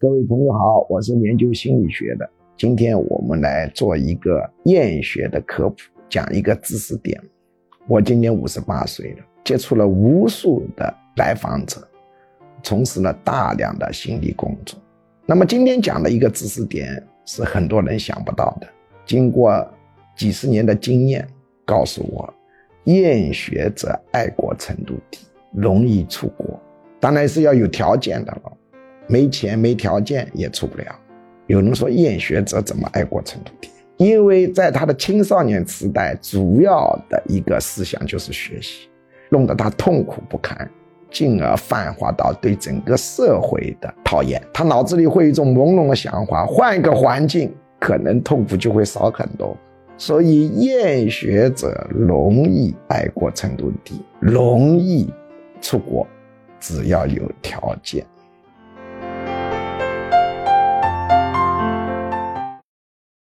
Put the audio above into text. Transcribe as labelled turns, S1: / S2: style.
S1: 各位朋友好，我是研究心理学的。今天我们来做一个厌学的科普，讲一个知识点。我今年五十八岁了，接触了无数的来访者，从事了大量的心理工作。那么今天讲的一个知识点是很多人想不到的。经过几十年的经验，告诉我，厌学者爱国程度低，容易出国。当然是要有条件的了。没钱没条件也出不了。有人说厌学者怎么爱国程度低？因为在他的青少年时代，主要的一个思想就是学习，弄得他痛苦不堪，进而泛化到对整个社会的讨厌。他脑子里会有一种朦胧的想法，换一个环境，可能痛苦就会少很多。所以厌学者容易爱国程度低，容易出国，只要有条件。